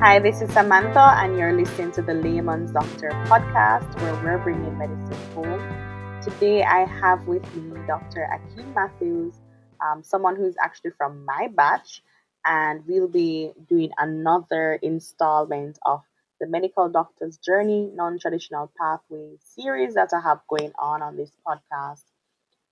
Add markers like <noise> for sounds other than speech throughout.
Hi, this is Samantha, and you're listening to the Layman's Doctor podcast where we're bringing medicine home. Today, I have with me Dr. Akeen Matthews, um, someone who's actually from my batch, and we'll be doing another installment of the Medical Doctor's Journey Non Traditional Pathway series that I have going on on this podcast,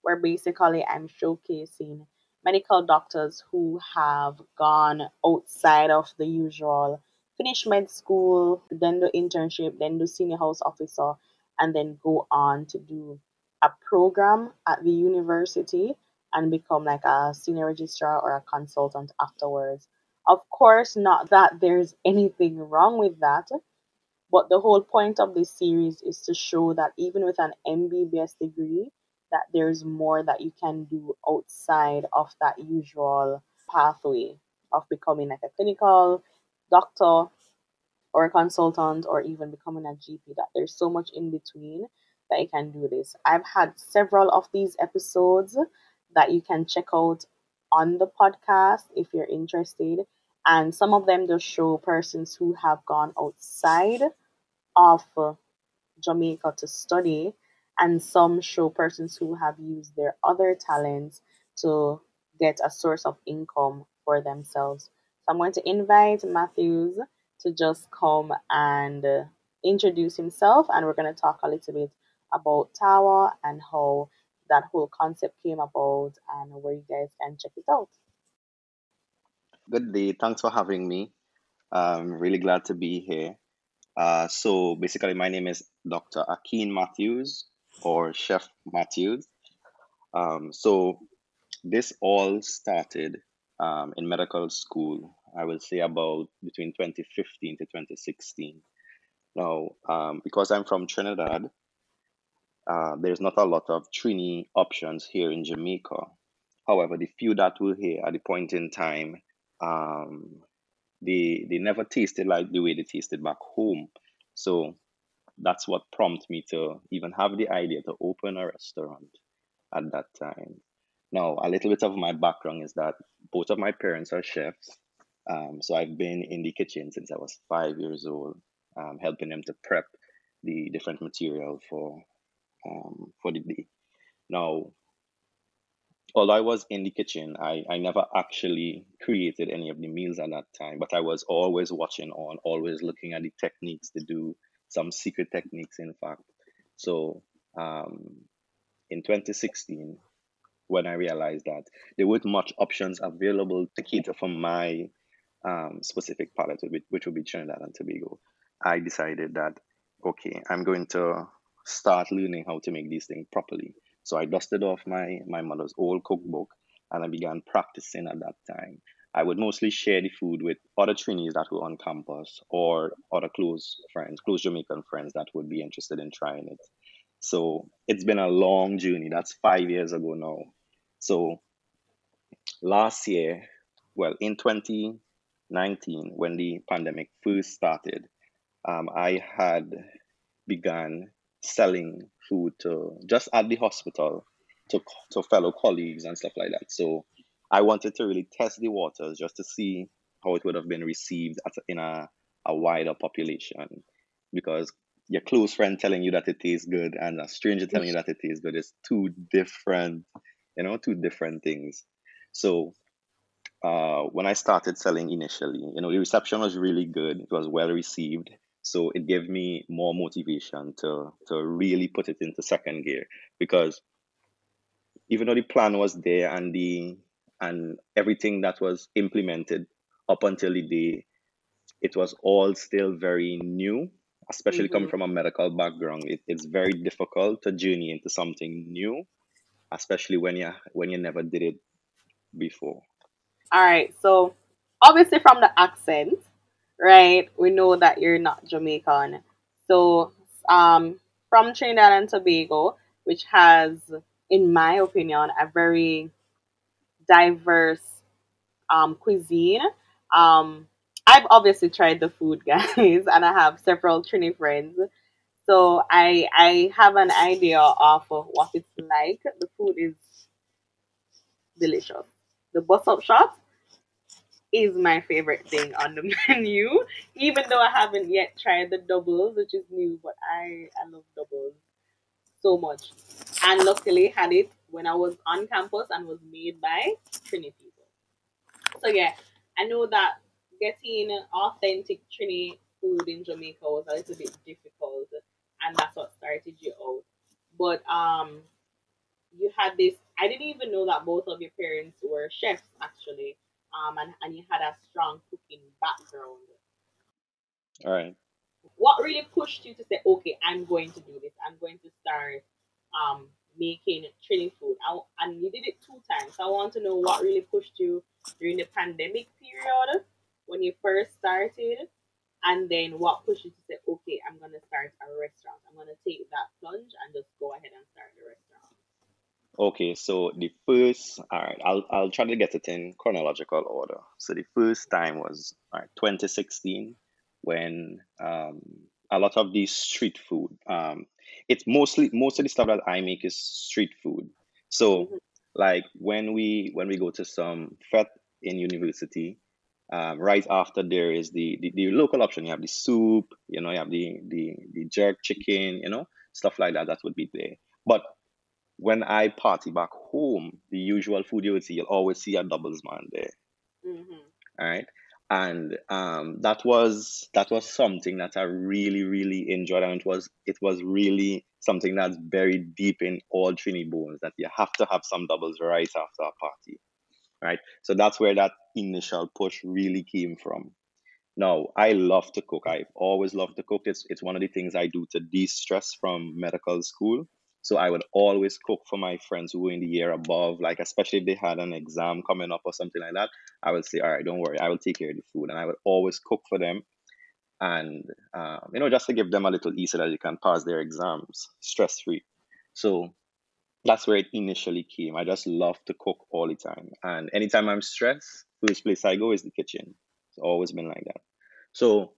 where basically I'm showcasing medical doctors who have gone outside of the usual finish med school, then do internship, then do senior house officer, and then go on to do a program at the university and become like a senior registrar or a consultant afterwards. Of course, not that there's anything wrong with that, but the whole point of this series is to show that even with an MBBS degree, that there's more that you can do outside of that usual pathway of becoming like a clinical doctor or a consultant or even becoming a GP, that there's so much in between that you can do this. I've had several of these episodes that you can check out on the podcast if you're interested. And some of them just show persons who have gone outside of Jamaica to study, and some show persons who have used their other talents to get a source of income for themselves. So I'm going to invite Matthews to just come and uh, introduce himself, and we're going to talk a little bit about Tawah and how that whole concept came about and where you guys can check it out. Good day. Thanks for having me. I'm really glad to be here. Uh, so basically, my name is Dr. Akeen Matthews or Chef Matthews. Um, so this all started um, in medical school. I will say about between 2015 to 2016. Now, um, because I'm from Trinidad, uh, there's not a lot of Trini options here in Jamaica. However, the few that were here at the point in time, um, they they never tasted like the way they tasted back home. So that's what prompted me to even have the idea to open a restaurant at that time. Now, a little bit of my background is that both of my parents are chefs. Um, so I've been in the kitchen since I was five years old, um, helping them to prep the different material for um, for the day. Now, although I was in the kitchen, I, I never actually created any of the meals at that time, but I was always watching on, always looking at the techniques to do some secret techniques, in fact. So um, in 2016, when I realized that there weren't much options available to cater for my um, specific palate, which would be Trinidad and Tobago, I decided that, okay, I'm going to start learning how to make these things properly. So I dusted off my, my mother's old cookbook and I began practicing at that time. I would mostly share the food with other trainees that were on campus or other close friends, close Jamaican friends that would be interested in trying it. So it's been a long journey. That's five years ago now. So last year, well, in 2019, when the pandemic first started, um, I had begun selling food to just at the hospital to, to fellow colleagues and stuff like that. So I wanted to really test the waters just to see how it would have been received at, in a, a wider population. Because your close friend telling you that it tastes good and a stranger telling you that it tastes good is two different you know two different things. So uh, when i started selling initially you know the reception was really good. It was well received. So it gave me more motivation to to really put it into second gear because even though the plan was there and the and everything that was implemented up until the day it was all still very new especially mm-hmm. coming from a medical background. It, it's very difficult to journey into something new especially when you when you never did it before all right so obviously from the accent right we know that you're not jamaican so um from trinidad and tobago which has in my opinion a very diverse um, cuisine. Um, I've obviously tried the food, <laughs> guys, and I have several Trini friends. So I I have an idea of what it's like. The food is delicious. The bus up shop is my favorite thing on the <laughs> menu. Even though I haven't yet tried the doubles, which is new, but I I love doubles so much. And luckily had it when I was on campus and was made by Trini people. So yeah, I know that getting authentic Trini food in Jamaica was a little bit difficult, and that's what started you out. But um, you had this. I didn't even know that both of your parents were chefs actually. Um, and, and you had a strong cooking background. All right. What really pushed you to say, okay, I'm going to do this. I'm going to start um, making Trini food. I, and you did it two times. So I want to know what really pushed you during the pandemic period when you first started, and then what pushed you to say, okay, I'm going to start a restaurant. I'm going to take that plunge and just go ahead and start the restaurant. Okay, so the first, all right, I'll I'll try to get it in chronological order. So the first time was all right, 2016 when um, a lot of the street food. Um, it's mostly most of the stuff that I make is street food. So Mhm. like when we when we go to some fete in university, um, right after there is the, the the local option. You have the soup, you know, you have the the the jerk chicken, you know, stuff like that. That would be there. But when I party back home, the usual food you would see, you'll always see a doubles man there. Mhm. All right. And um, that was that was something that I really, really enjoyed. And it was it was really something that's very deep in all Trini bones that you have to have some doubles right after a party. Right. So that's where that initial push really came from. Now, I love to cook. I've always loved to cook. It's it's one of the things I do to de-stress from medical school. So I would always cook for my friends who were in the year above, like especially if they had an exam coming up or something like that. I would say, all right, don't worry, I will take care of the food, and I would always cook for them, and um, you know, just to give them a little ease so that they can pass their exams stress free. So that's where it initially came. I just love to cook all the time, and anytime I'm stressed, first place I go is the kitchen. It's always been like that. So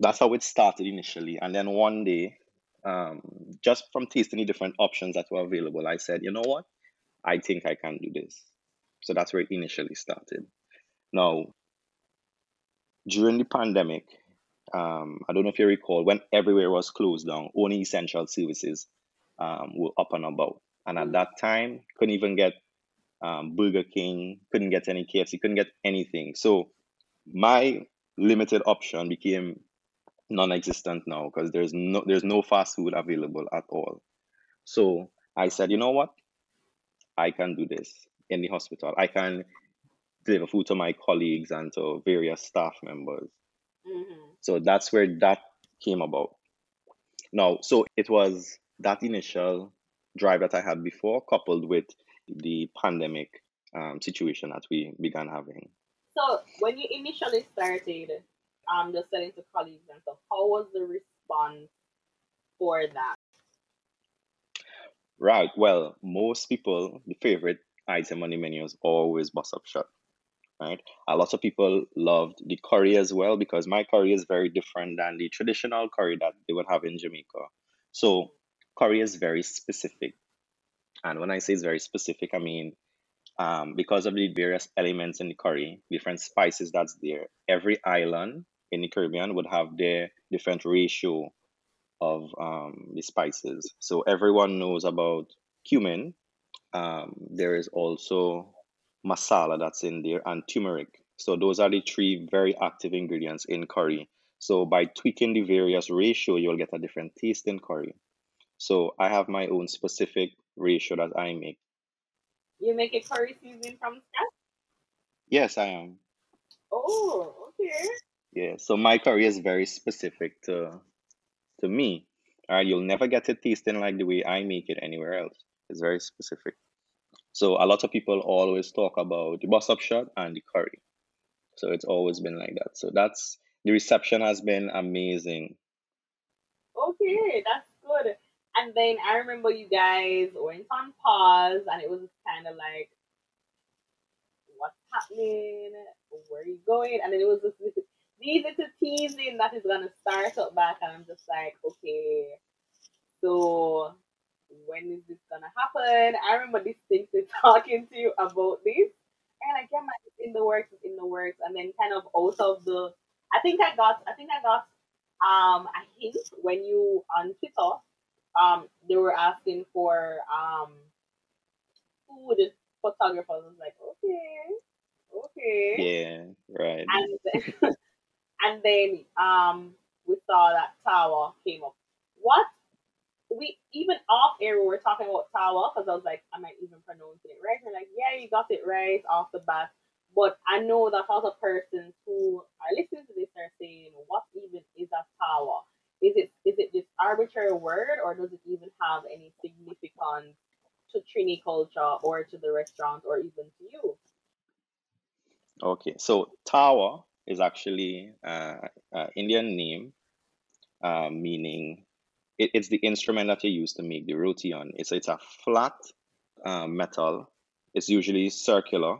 that's how it started initially, and then one day, um, just from tasting the different options that were available, I said, you know what, I think I can do this. So that's where it initially started. Now, during the pandemic, um, I don't know if you recall, when everywhere was closed down, only essential services um, were up and about. And at Mm. that time, couldn't even get um, Burger King, couldn't get any KFC, couldn't get anything. So my limited option became non-existent now because there's no there's no fast food available at all. So I said, you know what? I can do this in the hospital. I can deliver food to my colleagues and to various staff members. Mhm. So that's where that came about. Now, so it was that initial drive that I had before, coupled with the pandemic um, situation that we began having. So when you initially started, um, just selling to colleagues and stuff, how was the response for that? Right. Well, most people, the favorite item on the menu is always bus up shot. Right. A lot of people loved the curry as well because my curry is very different than the traditional curry that they would have in Jamaica. So curry is very specific. And when I say it's very specific, I mean um, because of the various elements in the curry, different spices that's there. Every island in the Caribbean would have their different ratio of um, the spices. So everyone knows about cumin. Um, there is also masala that's in there and turmeric. So those are the three very active ingredients in curry. So by tweaking the various ratio, you'll get a different taste in curry. So I have my own specific ratio that I make. You make a curry seasoning from scratch? Yes, I am. Oh, okay. Yeah. So my curry is very specific to to me. All right, you'll never get it tasting like the way I make it anywhere else. It's very specific. So a lot of people always talk about the bus up shot and the curry. So it's always been like that. So that's the reception has been amazing. Okay, that's good. And then I remember you guys went on pause, and it was kind of like, what's happening? Where are you going? And then it was just these little teasing that is gonna start up back, and I'm just like, okay, so when is this gonna happen? I remember distinctly <laughs> talking to you about this, and I get my in the works, in the works, and then kind of out of the, I think I got, I think I got um a hint when you on Twitter, um, they were asking for um food photographers. I was like, okay, okay, Yeah, right. and <laughs> <laughs> and then um we saw that Tawah came up. What we even off air we were talking about Tawah because I was like, am I even pronouncing it right? And like, yeah, you got it right off the bat. But I know that other persons who are listening to this are saying, what even is a tawa? Is it is it this arbitrary word or does it even have any significance to Trini culture or to the restaurant or even to you? Okay, so tawa is actually uh, uh, Indian name, uh, meaning it, it's the instrument that you use to make the roti on. It's it's a flat metal. It's usually circular,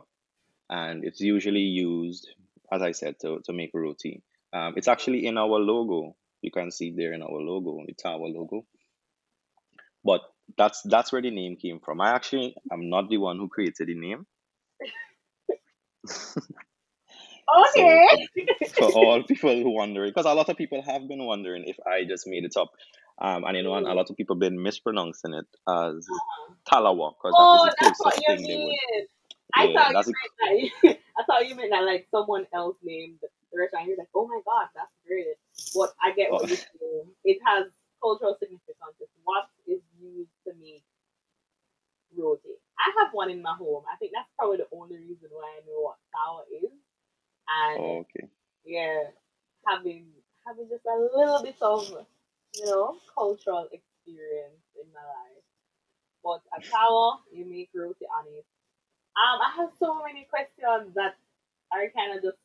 and it's usually used, as I said, to to make roti. Um, it's actually in our logo. You can see there in our logo, the Tawah logo. But that's that's where the name came from. I actually I'm not the one who created the name. <laughs> Okay. So <laughs> for all people who wondering, because a lot of people have been wondering if I just made it up, um, and you know, and a lot of people been mispronouncing it as Talawa, because that is Oh, that's what you thing they would. mean. I Yeah, thought you a, meant that. <laughs> I thought you meant that like someone else named the restaurant. You're like, oh my god, that's great. What I get oh, what you're <laughs> saying. It has cultural significance. It's what is used to make roti. I have one in my home. I think that's probably the only reason why I know what sour is. And oh, okay, yeah, having having just a little bit of you know cultural experience in my life. But a tawa, you make roti on it. Um, I have so many questions that are kind of just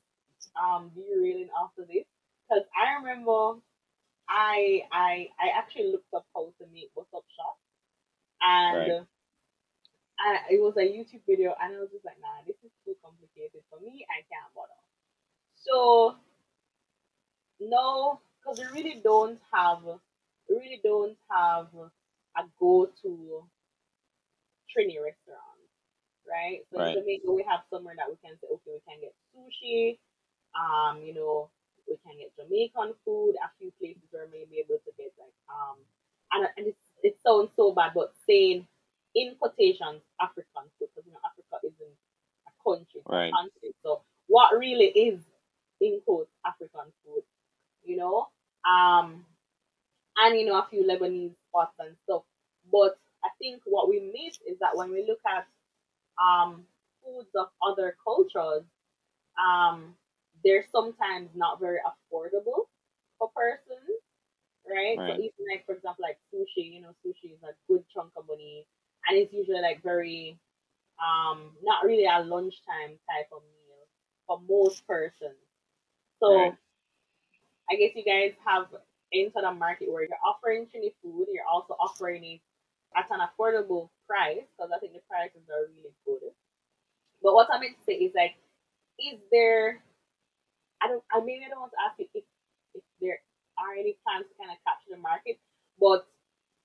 um derailing after this because I remember I I I actually looked up how to make what's up shop right, and I, it was a YouTube video and I was just like, nah, this is too complicated for me. I can't bother. So no, because we really don't have we really don't have a go to Trini restaurant, right? So in right, Jamaica we have somewhere that we can say, okay, we can get sushi, um, you know, we can get Jamaican food, a few places where we may be able to get like um and, and it's, it sounds so bad, but saying in quotations African food, because you know Africa isn't a country, it's a right, continent. So what really is in quotes African food, you know? Um and you know a few Lebanese spots and stuff. But I think what we miss is that when we look at um foods of other cultures, um they're sometimes not very affordable for persons, right? So right, even like for example like sushi, you know, sushi is a good chunk of money and it's usually like very um not really a lunchtime type of meal for most persons. Right, So I guess you guys have entered a market where you're offering Trini food, you're also offering it at an affordable price because I think the prices are really good. But what I meant to say is like, is there? I don't. I maybe I don't want to ask you if if there are any plans to kind of capture the market, but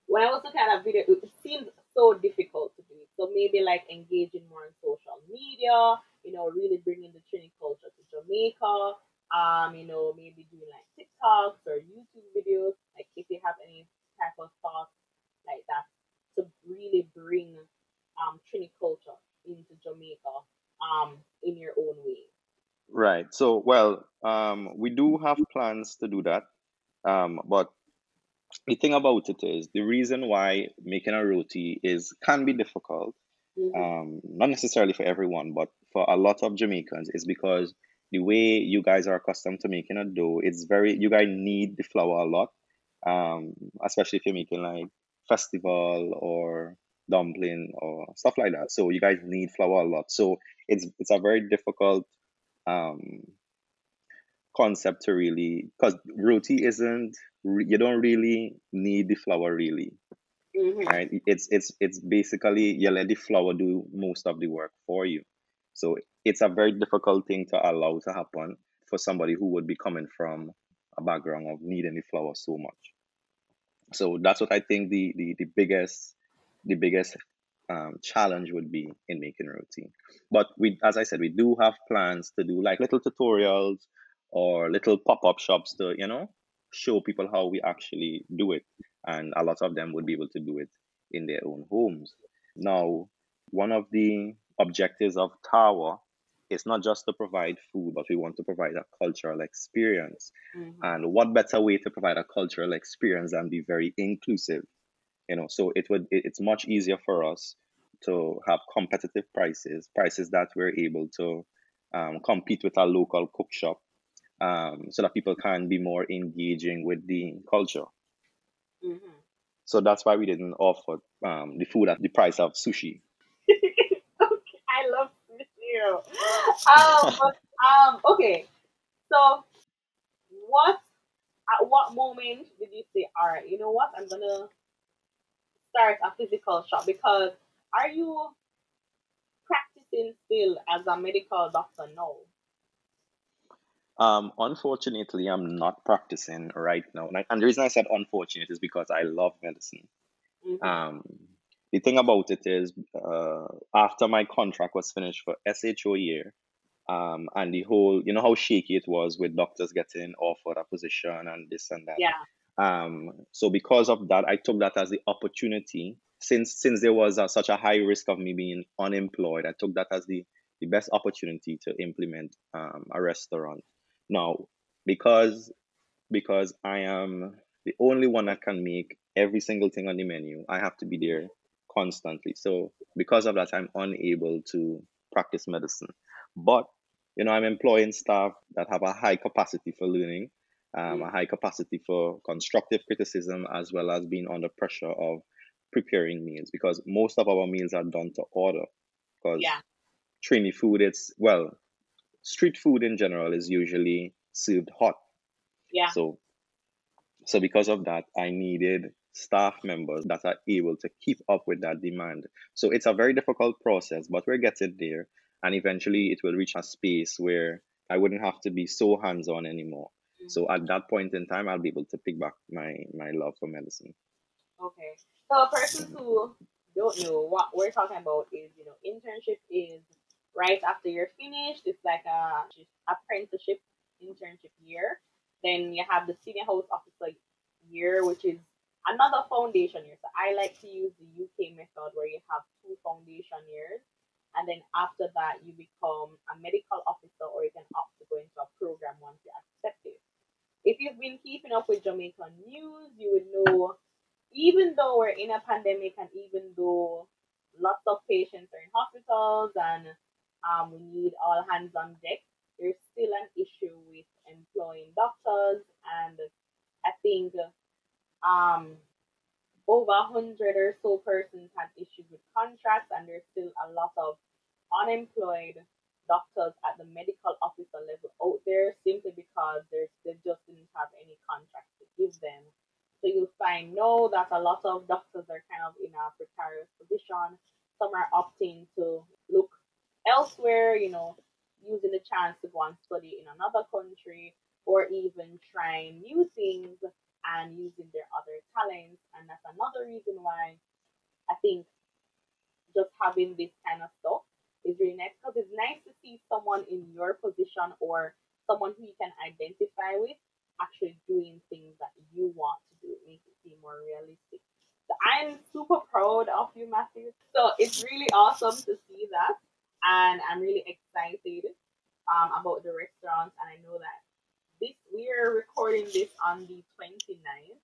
when I was looking at that video, it seemed so difficult to do. So maybe like engaging more on social media, you know, really bringing the Trini culture to Jamaica. Um, you know, maybe doing like TikToks or YouTube videos. Like if you have any type of thoughts like that to really bring um Trini culture into Jamaica um in your own way. right. So, well, um, we do have plans to do that, um, but the thing about it is the reason why making a roti is can be difficult Mm-hmm. um, not necessarily for everyone, but for a lot of Jamaicans, is because the way you guys are accustomed to making a dough, it's very you guys need the flour a lot, um, especially if you're making like festival or dumpling or stuff like that. So you guys need flour a lot. So it's it's a very difficult um, concept to really because roti isn't you don't really need the flour really Mm-hmm. right? It's it's it's basically you let the flour do most of the work for you. So it's a very difficult thing to allow to happen for somebody who would be coming from a background of needing the flour so much. So that's what I think the the, the biggest the biggest um, challenge would be in making routine. But we, as I said, we do have plans to do like little tutorials or little pop-up shops to, you know, show people how we actually do it. And a lot of them would be able to do it in their own homes. Now, one of the objectives of Tawah is not just to provide food, but we want to provide a cultural experience. Mm-hmm. And what better way to provide a cultural experience than be very inclusive? You know, so it would it- it's much easier for us to have competitive prices, prices that we're able to um, compete with our local cook shop, um, so that people can be more engaging with the culture. Mm-hmm. So that's why we didn't offer um, the food at the price of sushi. Okay, I love sushi. Um, um, okay. So, what at what moment did you say, all right, you know what, I'm gonna start a physical shop? Because are you practicing still as a medical doctor now? Um, unfortunately, I'm not practicing right now. And, I, and the reason I said unfortunate is because I love medicine. Mm-hmm. Um, the thing about it is, uh, after my contract was finished for SHO year, um, and the whole, you know how shaky it was with doctors getting offered a position and this and that. yeah. Um, so because of that, I took that as the opportunity. Since since there was a, such a high risk of me being unemployed, I took that as the the best opportunity to implement um, a restaurant. Now, because because I am the only one that can make every single thing on the menu, I have to be there constantly. So because of that, I'm unable to practice medicine. But you know, I'm employing staff that have a high capacity for learning, um, a Mm. high capacity for constructive criticism, as well as being under pressure of preparing meals because most of our meals are done to order. Because Yeah. Trini food, it's well, street food in general is usually served hot. Yeah. So, so because of that, I needed staff members that are able to keep up with that demand. So it's a very difficult process, but we're getting there, and eventually it will reach a space where I wouldn't have to be so hands-on anymore. Mm. So at that point in time, I'll be able to pick back my my love for medicine. Okay. So a person who don't know what we're talking about is, you know, internship is right after you're finished. It's like a apprenticeship internship year. Then you have the senior house officer year, which is another foundation year. So I like to use the UK method where you have two foundation years. And then after that, you become a medical officer or you can opt to go into a program once you're accepted. If you've been keeping up with Jamaican news, you would know even though we're in a pandemic and even though lots of patients are in hospitals and um, we need all hands on deck, there's still an issue with employing doctors. And I think um, over a hundred or so persons had issues with contracts, and there's still a lot of unemployed doctors at the medical officer level out there simply because there's they just didn't have any contracts to give them. So you'll find no that a lot of doctors are kind of in a precarious position. Some are opting to look elsewhere, you know, using the chance to go and study in another country or even trying new things and using their other talents. And that's another reason why I think just having this kind of stuff is really nice because it's nice to see someone in your position or someone who you can identify with actually doing things that you want to do. It makes it seem more realistic. So I'm super proud of you, Matthew. So it's really awesome to see that. And I'm really excited um, about the restaurant. And I know that this we are recording this on the 29th.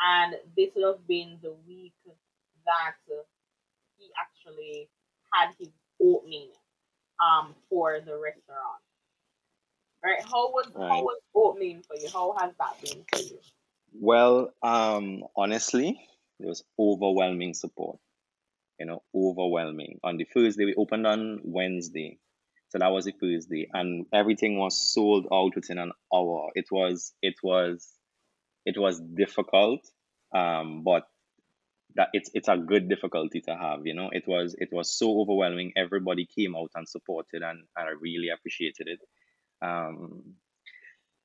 And this would have been the week that he actually had his opening um, for the restaurant. Right? How was how Right. was opening for you? How has that been for you? Well, um, honestly, there was overwhelming support. You know, overwhelming. On the first day, we opened on Wednesday, so that was the first day, and everything was sold out within an hour. It was, it was, it was difficult, um, but that it's it's a good difficulty to have. You know, it was it was so overwhelming. Everybody came out and supported, and, and I really appreciated it. Um,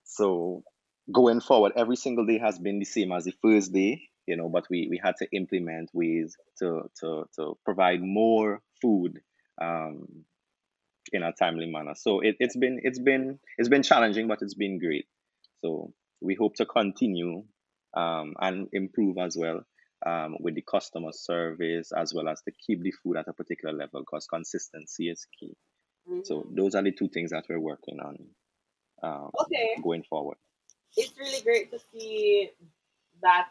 so going forward, every single day has been the same as the first day. you know, but we, we had to implement ways to, to, to provide more food um, in a timely manner. So it, it's been it's been it's been challenging, but it's been great. So we hope to continue um, and improve as well um, with the customer service as well as to keep the food at a particular level because consistency is key. So Mhm. those are the two things that we're working on um, Okay, going forward. it's really great to see that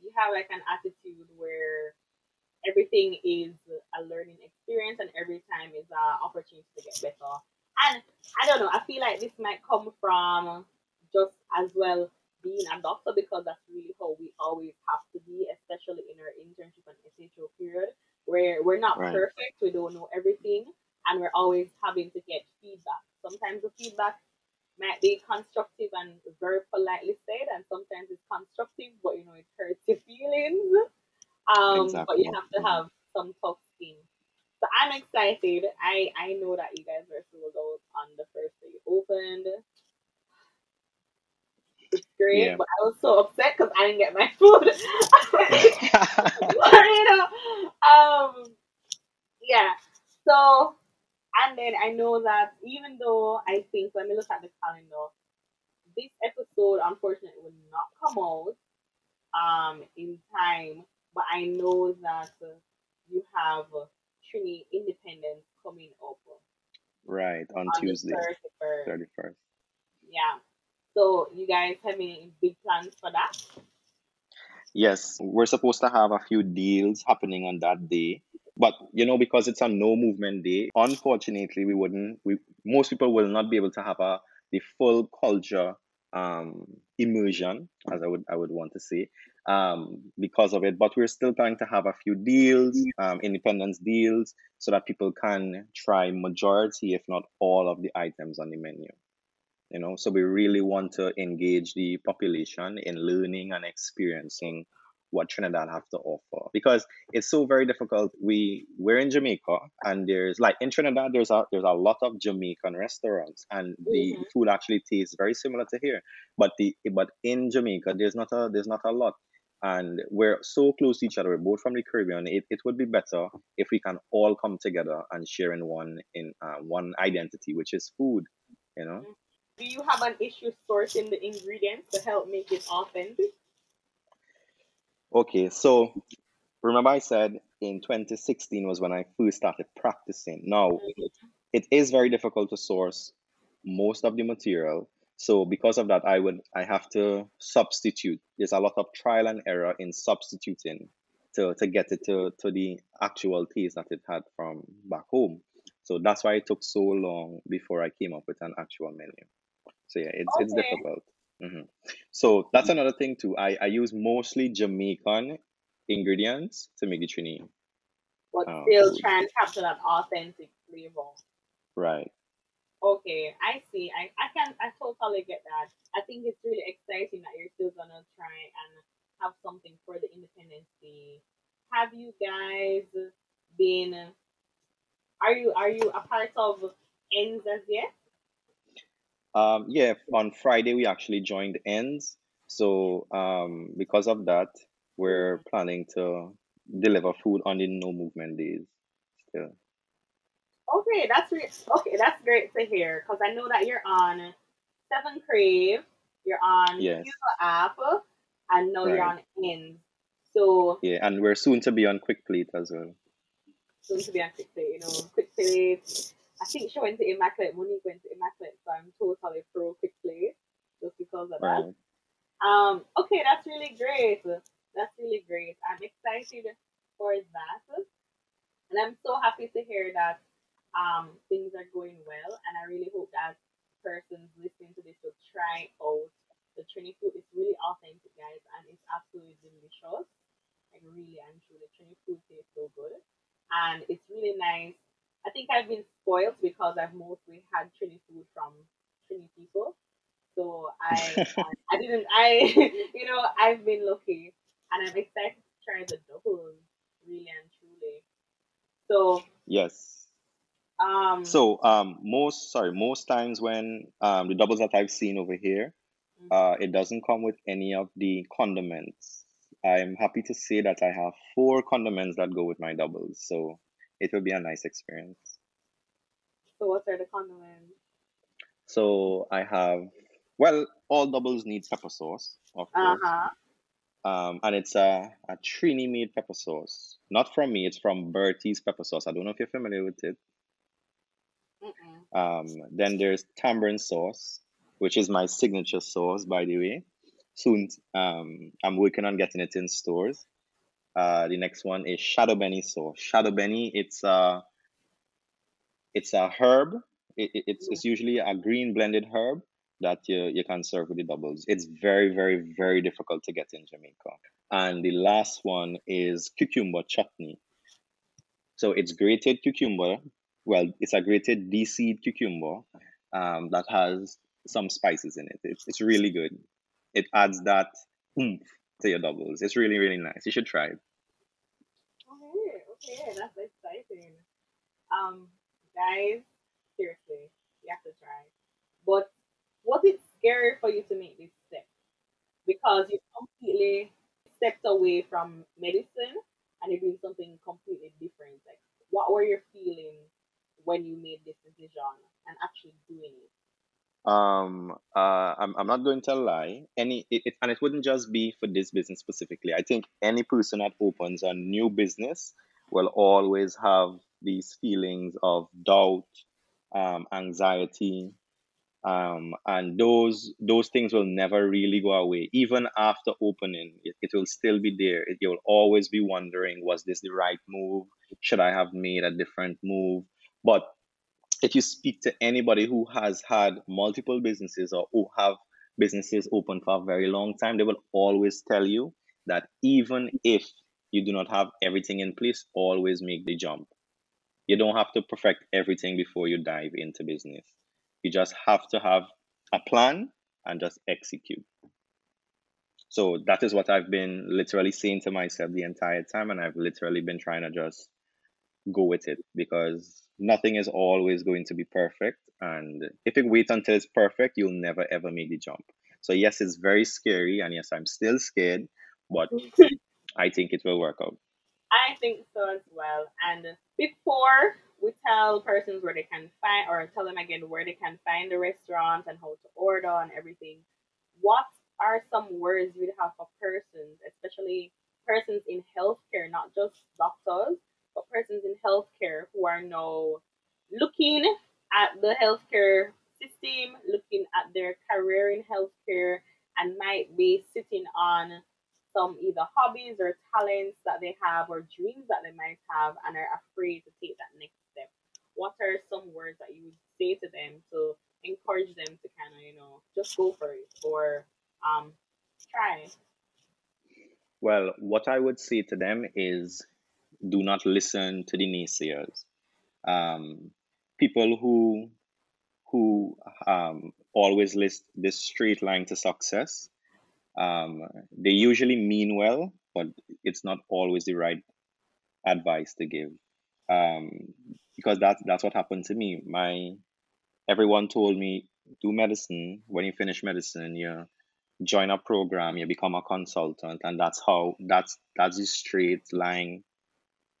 you have like an attitude where everything is a learning experience and every time is an opportunity to get better. And I don't know, I feel like this might come from just as well being a doctor because that's really how we always have to be, especially in our internship and essential period, where we're not Right. perfect, we don't know everything, and we're always having to get feedback. Sometimes the feedback might be constructive and very politely said, and sometimes it's constructive, but you know, it hurts your feelings. Um, but you have to have some tough skin. So I'm excited. I I know that you guys were sold out on the first day you opened. It's great, Yeah. but I was so upset because I didn't get my <laughs> food. <laughs> you know, um, yeah. So and then I know that even though I think when we look at the calendar, this episode unfortunately will not come out um in time, but I know that uh, you have uh, Trini Independence coming up right. On on Tuesday, 31st. 31st. Yeah. So you guys have any big plans for that? Yes, we're supposed to have a few deals happening on that day. But you know, because it's a no movement day, unfortunately we wouldn't we most people will not be able to have a the full culture um immersion, as I would I would want to say, um, because of it. But we're still trying to have a few deals, um, independence deals, so that people can try majority, if not all, of the items on the menu. You know so we really want to engage the population in learning and experiencing what trinidad have to offer. Because it's so very difficult. We we're in jamaica and there's like in trinidad there's a there's a lot of jamaican restaurants and the hmm food actually tastes very similar to here. But the but in jamaica there's not a there's not a lot and we're so close to each other we're both from the caribbean it, it would be better if we can all come together and share in one in uh, one identity which is food you know Do you have an issue sourcing the ingredients to help make it authentic? Okay, so remember I said in 2016 was when I first started practicing. Now, it is very difficult to source most of the material. So because of that, I would I have to substitute. There's a lot of trial and error in substituting to, to get it to, to the actual taste that it had from back home. So that's why it took so long before I came up with an actual menu. So yeah, it's it's Okay. difficult. hmm So that's another thing too. I, I use mostly Jamaican ingredients to make the trini But uh, still food. try and capture that authentic flavor. Right. Okay, I see. I, I can I totally get that. I think it's really exciting that you're still gonna try and have something for the Independence Day. Have you guys been are you are you a part of ends as yet? Um, yeah, on Friday we actually joined ends. So um, because of that, we're planning to deliver food on the no movement days still. Okay, that's re- okay. That's great to hear because I know that you're on Seven Crave, you're on Yes, Cuba app, and now you're on Ends. So Yeah, and we're soon to be on Quick Plate as well. soon to be on Quick Plate, you know, Quick Plate. I think she went to Immaculate, Monique went to Immaculate, so I'm totally pro Quick Plate just because of that. Um, okay, that's really great. That's really great. I'm excited for that, and I'm so happy to hear that um things are going well. And I really hope that persons listening to this will try out the Trini food. It's really authentic, guys, and it's absolutely delicious. Like really and truly, Trini food tastes so good, and it's really nice. I think I've been spoiled because I've mostly had Trini food from Trini people. So I, <laughs> I, didn't, I, <laughs> you know, I've been lucky, and I'm excited to try the doubles, really and truly. So, Yes. Um, So um, most sorry, most times when um, the doubles that I've seen over here, mhm. uh, it doesn't come with any of the condiments I'm happy to say that I have four condiments that go with my doubles, so it will be a nice experience. So what are the condiments? So I have, well, all doubles need pepper sauce, of course. huh. Um, and it's a, a Trini made pepper sauce. Not from me, it's from Bertie's pepper sauce. I don't know if you're familiar with it. Um, then there's tamarind sauce, which is my signature sauce, by the way. Soon, um, I'm working on getting it in stores. Uh, the next one is shadow beni sauce. Shadow beni, it's a it's a herb. It, it- it's it's usually a green blended herb that you you can serve with the doubles. It's very very very difficult to get in Jamaica. And the last one is cucumber chutney. So it's grated cucumber. Well, it's a grated de-seed cucumber um, that has some spices in it. It's, it's really good. It adds that oomph to your doubles. It's really, really nice. You should try it. Okay, okay, that's exciting. Um, guys, seriously, you have to try. But was it scary for you to make this step? Because you completely stepped away from medicine and you're doing something completely different. Like, what were your feelings when you made this decision and actually doing it? Um, uh, I'm, I'm not going to lie. Any, it, it, and it wouldn't just be for this business specifically. I think any person that opens a new business will always have these feelings of doubt, um, anxiety, um, and those those things will never really go away. Even after opening, it, it will still be there. It, you'll always be wondering, was this the right move? Should I have made a different move? But if you speak to anybody who has had multiple businesses or who have businesses open for a very long time, they will always tell you that even if you do not have everything in place, always make the jump. You don't have to perfect everything before you dive into business. You just have to have a plan and just execute. So that is what I've been literally saying to myself the entire time, and I've literally been trying to just go with it because nothing is always going to be perfect. And if you wait until it's perfect, you'll never ever make the jump. So, yes, it's very scary, and yes, I'm still scared, but <laughs> I think it will work out. I think so as well. And before we tell persons where they can find, or tell them again where they can find the restaurant and how to order and everything, what are some words you'd have for persons, especially persons in healthcare, not just doctors, but persons in healthcare who are now looking at the healthcare system, looking at their career in healthcare, and might be sitting on some either hobbies or talents that they have or dreams that they might have and are afraid to take that next step. What are some words that you would say to them to encourage them to kind of, you know, just go for it or um try? Well, what I would say to them is do not listen to the naysayers. Um, people who who um, always list this straight line to success, um, they usually mean well, but it's not always the right advice to give. Um, because that's that's what happened to me. My everyone told me do medicine. When you finish medicine, you join a program, you become a consultant, and that's how that's that's the straight line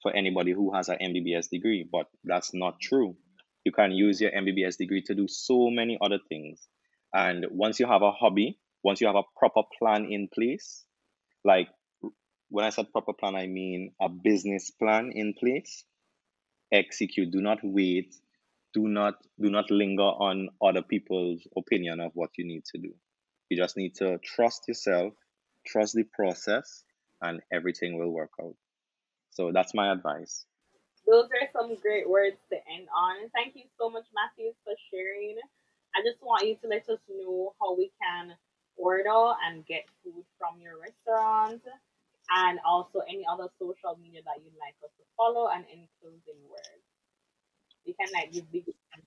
for anybody who has an MBBS degree. But that's not true. You can use your MBBS degree to do so many other things. And once you have a hobby, once you have a proper plan in place, like when I said proper plan, I mean a business plan in place. Execute. Do not wait. Do not do not linger on other people's opinion of what you need to do. You just need to trust yourself, trust the process, and everything will work out. So that's my advice. Those are some great words to end on. Thank you so much, Matthews, for sharing. I just want you to let us know how we can order and get food from your restaurant and also any other social media that you'd like us to follow and any closing words. You can like give big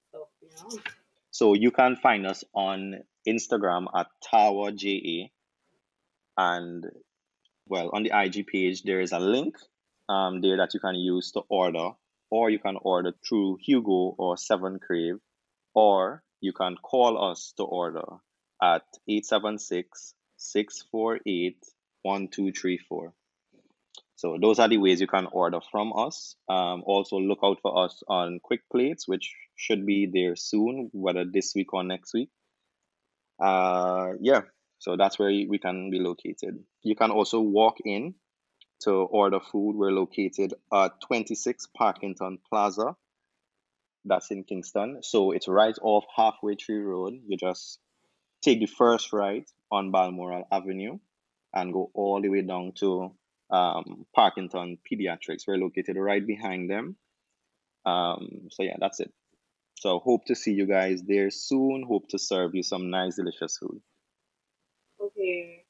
stuff, you know. So you can find us on Instagram at Tawah JA and well on the IG page there is a link um, there that you can use to order or you can order through Hugo or Seven Crave or you can call us to order at 876 648 one, two, three, four. So those are the ways you can order from us. Um, also look out for us on Quick Plates, which should be there soon, whether this week or next week. Uh, yeah, so that's where we can be located. You can also walk in to order food. We're located at 26 Parkington Plaza. That's in Kingston. So it's right off Halfway Tree Road. You just take the first right on Balmoral Avenue and go all the way down to um, Parkington Pediatrics. We're located right behind them. Um, so yeah, that's it. So hope to see you guys there soon. Hope to serve you some nice, delicious food. Okay.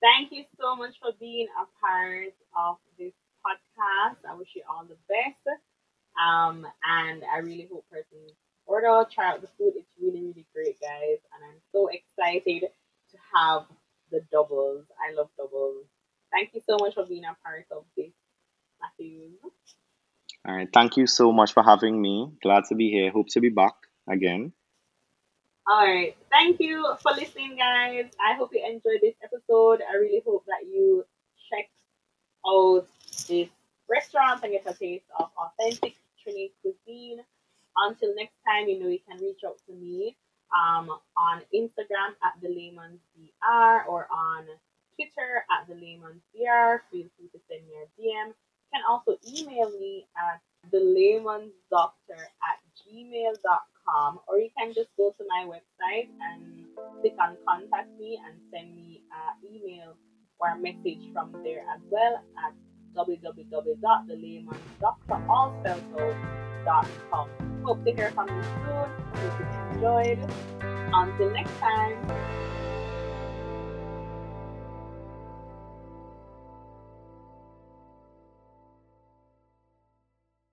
Thank you so much for being a part of this podcast. I wish you all the best. Um, and I really hope persons order, try out the food. It's really, really great, guys. And I'm so excited to have the doubles. I love doubles. Thank you so much for being a part of this, Matthew. All right. Thank you so much for having me. Glad to be here. Hope to be back again. All right. Thank you for listening, guys. I hope you enjoyed this episode. I really hope that you check out this restaurant and get a taste of authentic Trinidad cuisine. Until next time, you know you can reach out to me um, on Instagram at the Layman's DR or on Twitter at the Layman's DR. Feel free to send me a DM. You can also email me at the layman's doctor at gmail.com or you can just go to my website and click on contact me and send me an email or a message from there as well at www.thelaymansdoctorallspelled.com. Hope to hear from you soon. Hope you enjoyed. Until next time.